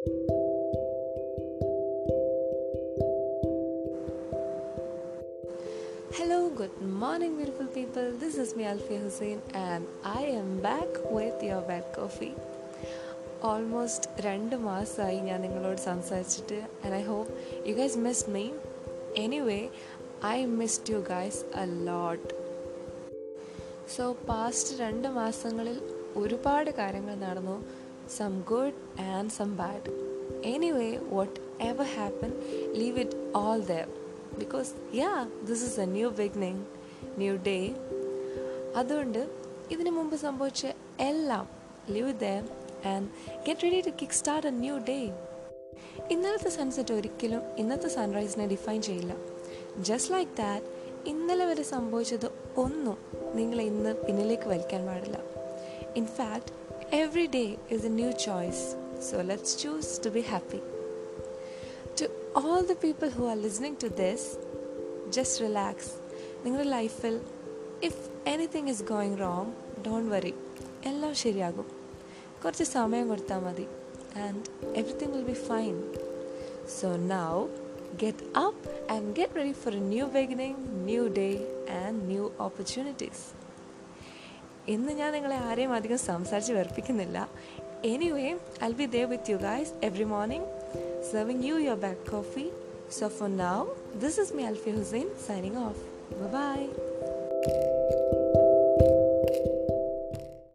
Hello, good morning beautiful people. This is me, Alfia Husain and I am back with your bad coffee almost രണ്ട് മാസമായി ഞാൻ നിങ്ങളോട് സംസാരിച്ചിട്ട് and I hope you guys miss me anyway I missed you guys a lot so past രണ്ട് മാസങ്ങളിൽ ഒരുപാട് കാര്യങ്ങൾ നടന്നു. Some good and some bad. Anyway, whatever happened, leave it all there. Because ya this is a new beginning new day അതുകൊണ്ട് ഇതിനു മുമ്പ് സംഭവിച്ച എല്ലാം leave there and get ready to kick start a new day ഇന്നലത്തെ sunset ഒരിക്കലും ഇന്നത്തെ സൺറൈസിനെ define ചെയ്യില്ല ജസ്റ്റ് ലൈക്ക് ദാറ്റ് ഇന്നലെ വരെ സംഭവിച്ചത് ഒന്നും നിങ്ങളെ ഇന്ന് പിന്നിലേക്ക് വലിക്കാൻ പാടില്ല in fact every day is a new choice so let's choose to be happy to all the people who are listening to this just relax നിങ്ങളുടെ ലൈഫിൽ if anything is going wrong don't worry എല്ലാം ശരിയാകും. കുറച്ച് സമയം കൊടുത്താൽ മതി. And everything will be fine so now get up and get ready for a new beginning new day and new opportunities ഇന്ന് ഞാൻ നിങ്ങളെ ആരെയും അധികം സംസാരിച്ച് വെറുപ്പിക്കുന്നില്ല. Anyway I be there with you guys every morning serving you your back coffee so for now this is me Alfi Husain signing of by